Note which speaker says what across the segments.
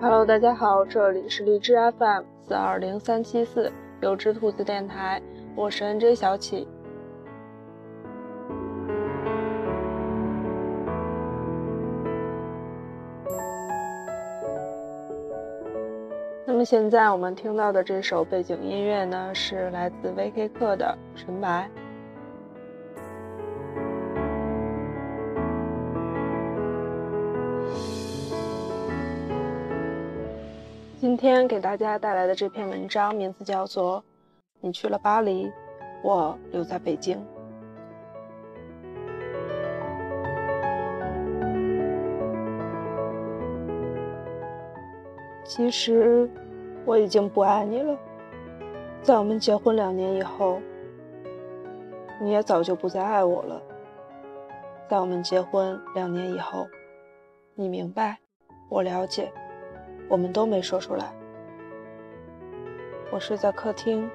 Speaker 1: Hello，大家好，这里是荔枝 FM 四二零三七四有只兔子电台，我是 NJ 小启。那么现在我们听到的这首背景音乐呢，是来自 V.K. 课的《纯白》。今天给大家带来的这篇文章名字叫做《你去了巴黎，我留在北京》。其实。我已经不爱你了，在我们结婚两年以后，你也早就不再爱我了。在我们结婚两年以后，你明白，我了解，我们都没说出来。我睡在客厅，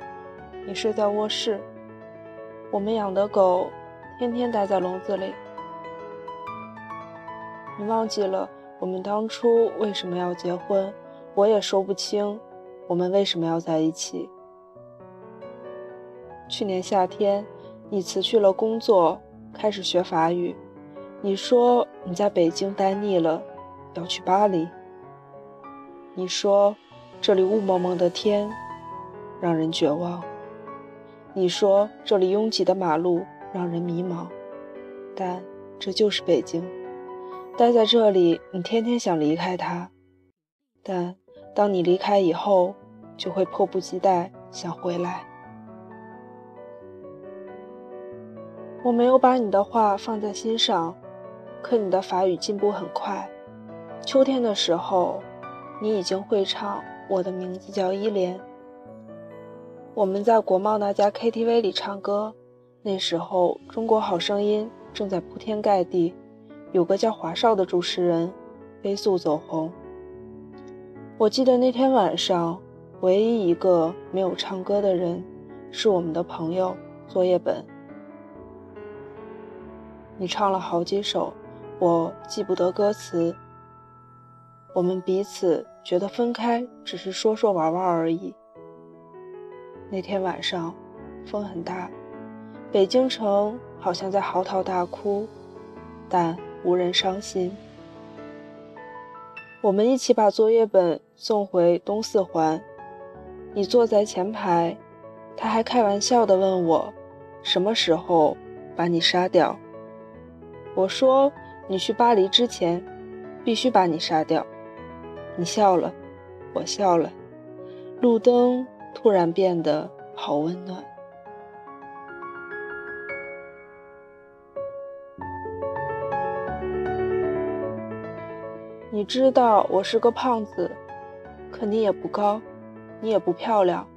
Speaker 1: 你睡在卧室，我们养的狗天天待在笼子里。你忘记了我们当初为什么要结婚？我也说不清。我们为什么要在一起？去年夏天，你辞去了工作，开始学法语。你说你在北京待腻了，要去巴黎。你说这里雾蒙蒙的天让人绝望。你说这里拥挤的马路让人迷茫。但这就是北京，待在这里，你天天想离开它，但。当你离开以后，就会迫不及待想回来。我没有把你的话放在心上，可你的法语进步很快。秋天的时候，你已经会唱《我的名字叫依莲》。我们在国贸那家 KTV 里唱歌，那时候《中国好声音》正在铺天盖地，有个叫华少的主持人，飞速走红。我记得那天晚上，唯一一个没有唱歌的人，是我们的朋友作业本。你唱了好几首，我记不得歌词。我们彼此觉得分开只是说说玩玩而已。那天晚上，风很大，北京城好像在嚎啕大哭，但无人伤心。我们一起把作业本送回东四环，你坐在前排，他还开玩笑地问我，什么时候把你杀掉？我说你去巴黎之前，必须把你杀掉。你笑了，我笑了，路灯突然变得好温暖。你知道我是个胖子，可你也不高，你也不漂亮，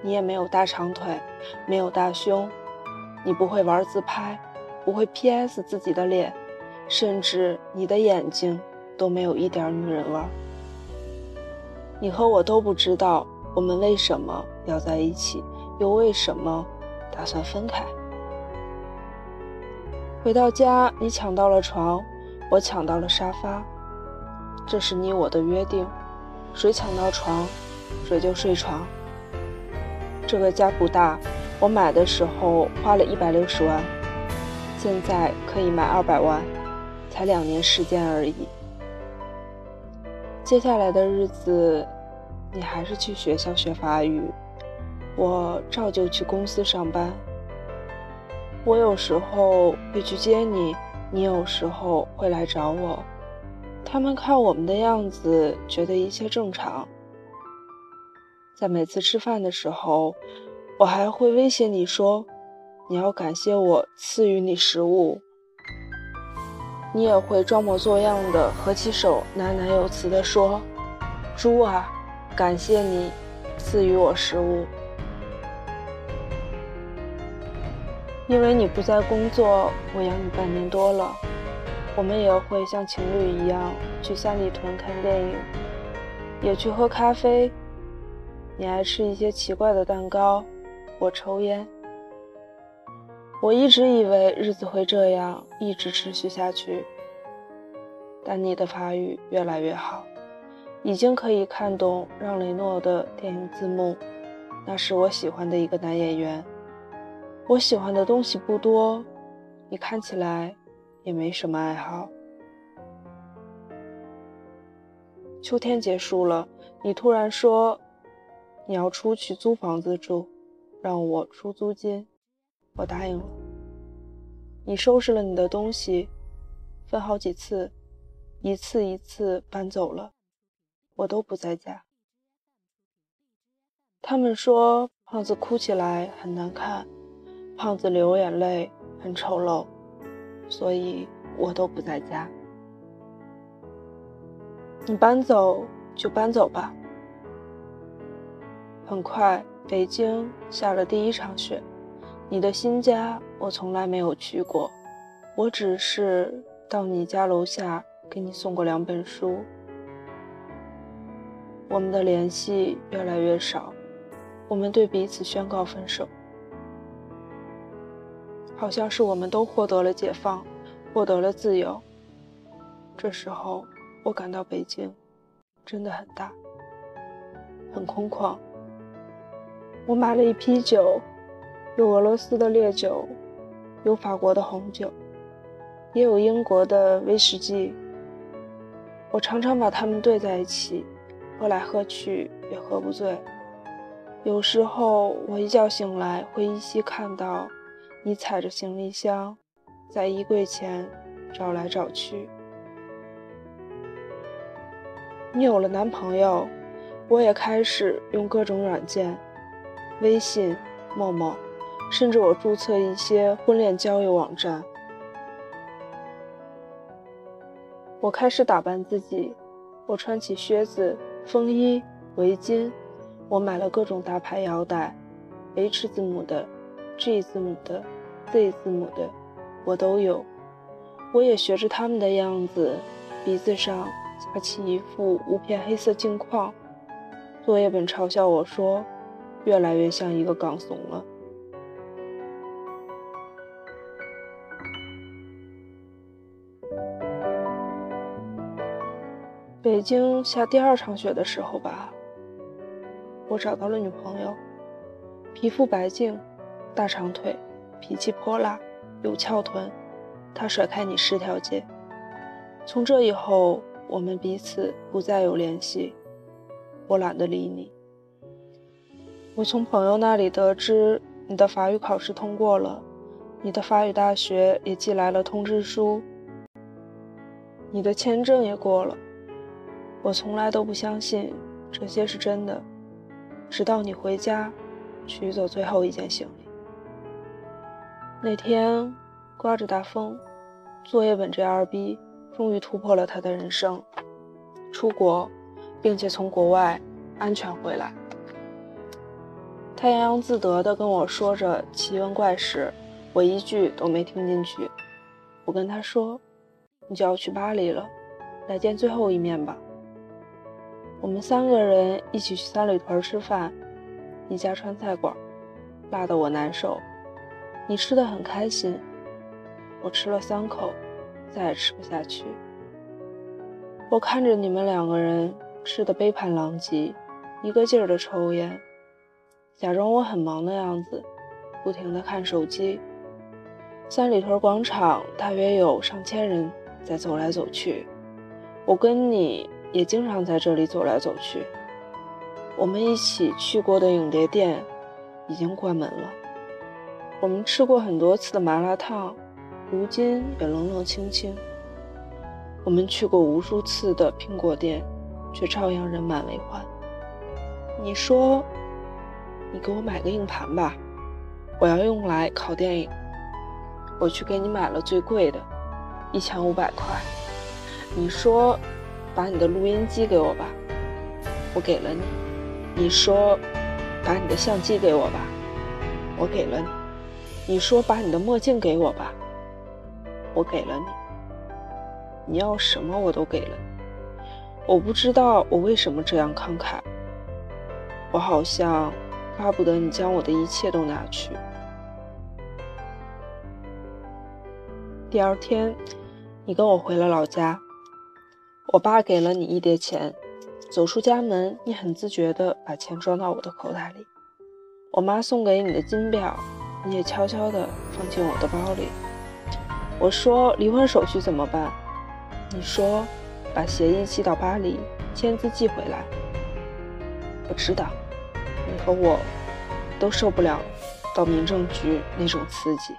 Speaker 1: 你也没有大长腿，没有大胸，你不会玩自拍，不会 PS 自己的脸，甚至你的眼睛都没有一点女人味儿。你和我都不知道我们为什么要在一起，又为什么打算分开。回到家，你抢到了床，我抢到了沙发。这是你我的约定，谁抢到床，谁就睡床。这个家不大，我买的时候花了一百六十万，现在可以卖二百万，才两年时间而已。接下来的日子，你还是去学校学法语，我照旧去公司上班。我有时候会去接你，你有时候会来找我。他们看我们的样子，觉得一切正常。在每次吃饭的时候，我还会威胁你说：“你要感谢我赐予你食物。”你也会装模作样的合起手，喃喃有词地说：“猪啊，感谢你赐予我食物。”因为你不在工作，我养你半年多了。我们也会像情侣一样去三里屯看电影，也去喝咖啡。你爱吃一些奇怪的蛋糕，我抽烟。我一直以为日子会这样一直持续下去，但你的法语越来越好，已经可以看懂让雷诺的电影字幕。那是我喜欢的一个男演员。我喜欢的东西不多，你看起来也没什么爱好。秋天结束了，你突然说你要出去租房子住，让我出租金。我答应了。你收拾了你的东西，分好几次，一次一次搬走了，我都不在家。他们说胖子哭起来很难看，胖子流眼泪很丑陋，所以我都不在家。你搬走就搬走吧。很快，北京下了第一场雪。你的新家我从来没有去过，我只是到你家楼下给你送过两本书。我们的联系越来越少，我们对彼此宣告分手，好像是我们都获得了解放，获得了自由。这时候，我感到北京真的很大，很空旷。我买了一批酒。有俄罗斯的烈酒，有法国的红酒，也有英国的威士忌。我常常把它们兑在一起，喝来喝去也喝不醉。有时候我一觉醒来，会依稀看到你踩着行李箱，在衣柜前找来找去。你有了男朋友，我也开始用各种软件，微信、陌陌。甚至我注册一些婚恋交友网站。我开始打扮自己，我穿起靴子、风衣、围巾，我买了各种大牌腰带，H 字母的、G 字母的、Z 字母的，我都有。我也学着他们的样子，鼻子上夹起一副无片黑色镜框。作业本嘲笑我说，越来越像一个港怂了。北京下第二场雪的时候吧，我找到了女朋友，皮肤白净，大长腿，脾气泼辣，有翘臀。她甩开你十条街。从这以后，我们彼此不再有联系。我懒得理你。我从朋友那里得知你的法语考试通过了，你的法语大学也寄来了通知书，你的签证也过了。我从来都不相信这些是真的，直到你回家取走最后一件行李。那天刮着大风，作业本这二逼终于突破了他的人生，出国，并且从国外安全回来。他洋洋自得地跟我说着奇闻怪事，我一句都没听进去。我跟他说：“你就要去巴黎了，来见最后一面吧。”我们三个人一起去三里屯吃饭，一家川菜馆，辣得我难受。你吃的很开心，我吃了三口，再也吃不下去。我看着你们两个人吃的杯盘狼藉，一个劲儿的抽烟，假装我很忙的样子，不停的看手机。三里屯广场大约有上千人在走来走去，我跟你。也经常在这里走来走去。我们一起去过的影碟店已经关门了。我们吃过很多次的麻辣烫，如今也冷冷清清。我们去过无数次的苹果店，却照样人满为患。你说，你给我买个硬盘吧，我要用来拷电影。我去给你买了最贵的，一千五百块。你说。把你的录音机给我吧，我给了你。你说把你的相机给我吧，我给了你。你说把你的墨镜给我吧，我给了你。你要什么我都给了你。我不知道我为什么这样慷慨，我好像巴不得你将我的一切都拿去。第二天，你跟我回了老家，我爸给了你一叠钱。走出家门，你很自觉地把钱装到我的口袋里。我妈送给你的金表，你也悄悄地放进我的包里。我说离婚手续怎么办？你说把协议寄到巴黎，签字寄回来。我知道，你和我都受不了到民政局那种刺激。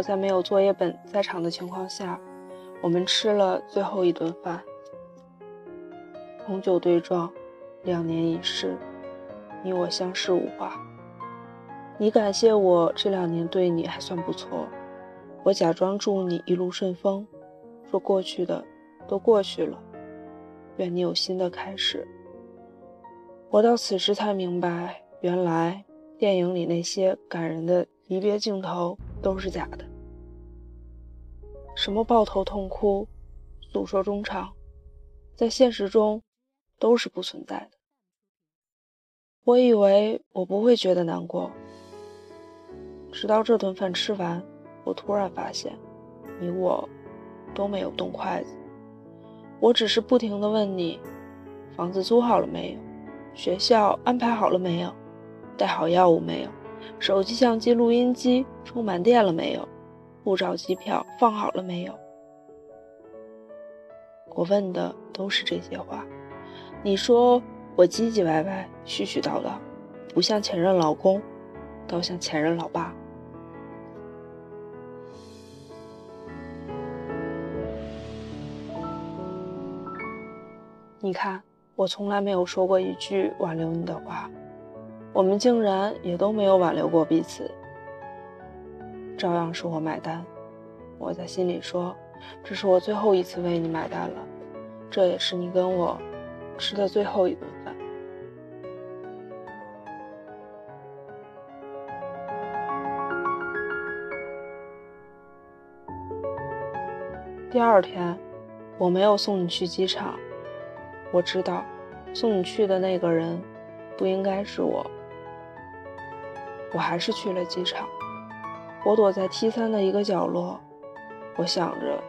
Speaker 1: 我在没有作业本在场的情况下，我们吃了最后一顿饭。红酒对撞，两年已逝，你我相视无话。你感谢我这两年对你还算不错，我假装祝你一路顺风，说过去的都过去了，愿你有新的开始。我到此时才明白，原来电影里那些感人的。离别镜头都是假的，什么抱头痛哭、诉说衷肠，在现实中都是不存在的。我以为我不会觉得难过，直到这顿饭吃完，我突然发现，你我都没有动筷子。我只是不停地问你：房子租好了没有？学校安排好了没有？带好药物没有？手机、相机、录音机充满电了没有？护照、机票放好了没有？我问的都是这些话。你说我唧唧歪歪、絮絮叨叨，不像前任老公，倒像前任老爸。你看，我从来没有说过一句挽留你的话。我们竟然也都没有挽留过彼此，照样是我买单。我在心里说：“这是我最后一次为你买单了，这也是你跟我吃的最后一顿饭。”第二天，我没有送你去机场。我知道，送你去的那个人不应该是我。我还是去了机场。我躲在 T 三的一个角落，我想着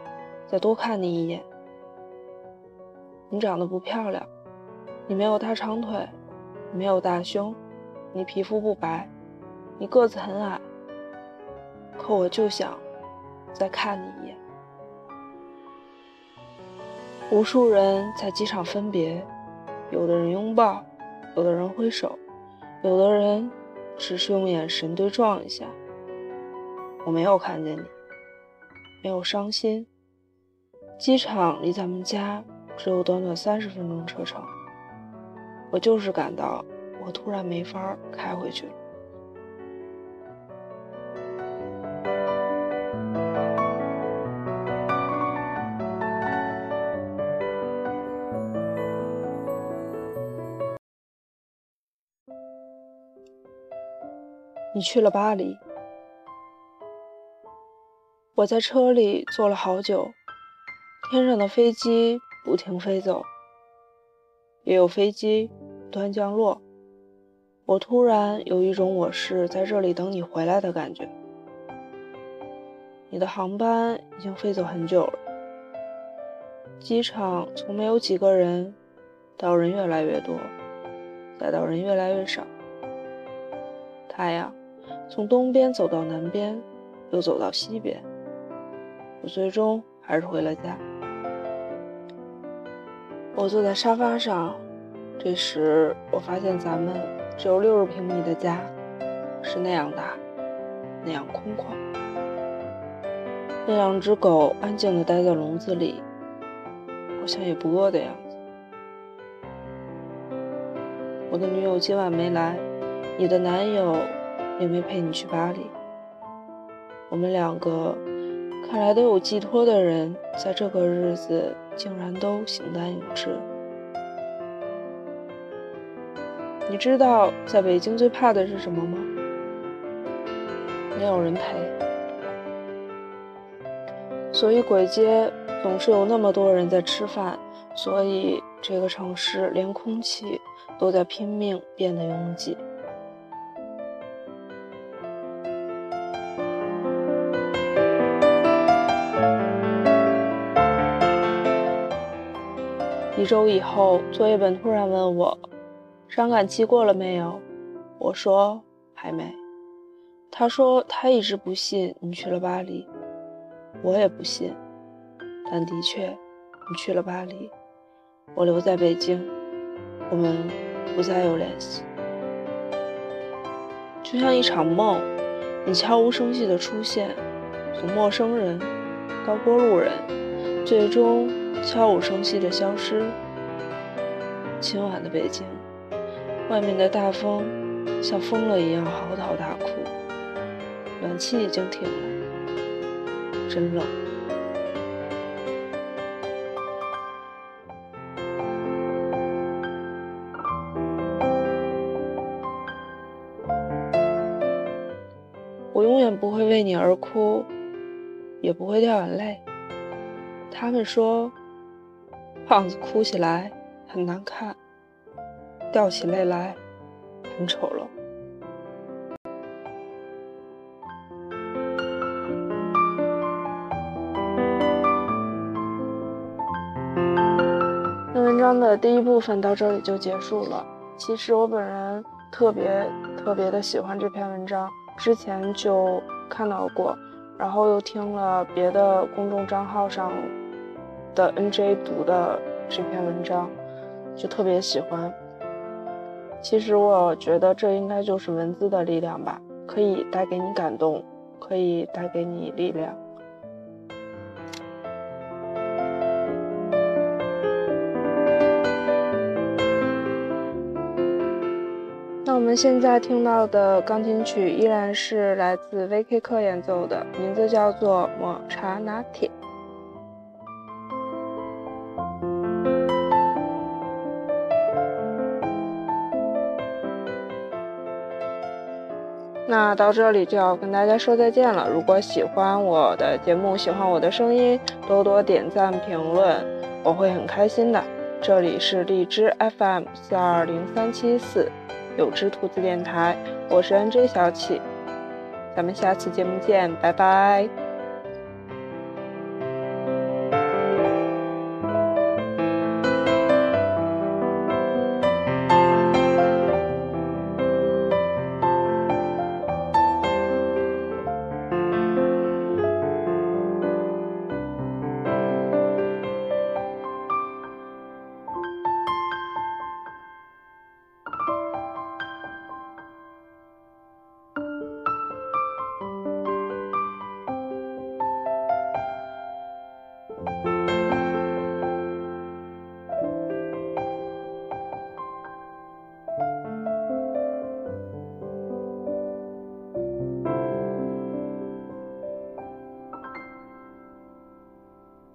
Speaker 1: 再多看你一眼。你长得不漂亮，你没有大长腿，没有大胸，你皮肤不白，你个子很矮。可我就想再看你一眼。无数人在机场分别，有的人拥抱，有的人挥手，有的人。只是用眼神对撞一下，我没有看见你，没有伤心。机场离咱们家只有短短三十分钟车程，我就是感到我突然没法开回去了。你去了巴黎，我在车里坐了好久。天上的飞机不停飞走，也有飞机不断降落。我突然有一种我是在这里等你回来的感觉。你的航班已经飞走很久了，机场从没有几个人，到人越来越多，再到人越来越少。太阳。从东边走到南边，又走到西边，我最终还是回了家。我坐在沙发上，这时我发现咱们只有六十平米的家，是那样大，那样空旷。那两只狗安静地待在笼子里，好像也不饿的样子。我的女友今晚没来，你的男友。也没陪你去巴黎。我们两个看来都有寄托的人，在这个日子竟然都形单影只。你知道在北京最怕的是什么吗？没有人陪。所以簋街总是有那么多人在吃饭，所以这个城市连空气都在拼命变得拥挤。一周以后，作业本突然问我：“伤感期过了没有？”我说：“还没。”他说：“他一直不信你去了巴黎。”我也不信，但的确，你去了巴黎，我留在北京，我们不再有联系，就像一场梦，你悄无声息的出现，从陌生人到过路人，最终。悄无声息的消失。今晚的北京，外面的大风像疯了一样嚎啕大哭，暖气已经停了，真冷。我永远不会为你而哭，也不会掉眼泪。他们说。胖子哭起来很难看，掉起泪来很丑陋。那文章的第一部分到这里就结束了。其实我本人特别特别的喜欢这篇文章，之前就看到过，然后又听了别的公众账号上。的 NJ 读的这篇文章，就特别喜欢。其实我觉得这应该就是文字的力量吧，可以带给你感动，可以带给你力量。那我们现在听到的钢琴曲依然是来自 V.K. 克演奏的，名字叫做《抹茶拿铁》。那到这里就要跟大家说再见了。如果喜欢我的节目，喜欢我的声音，多多点赞评论，我会很开心的。这里是荔枝 FM 四二零三七四，有只兔子电台，我是 NJ 小启，咱们下次节目见，拜拜。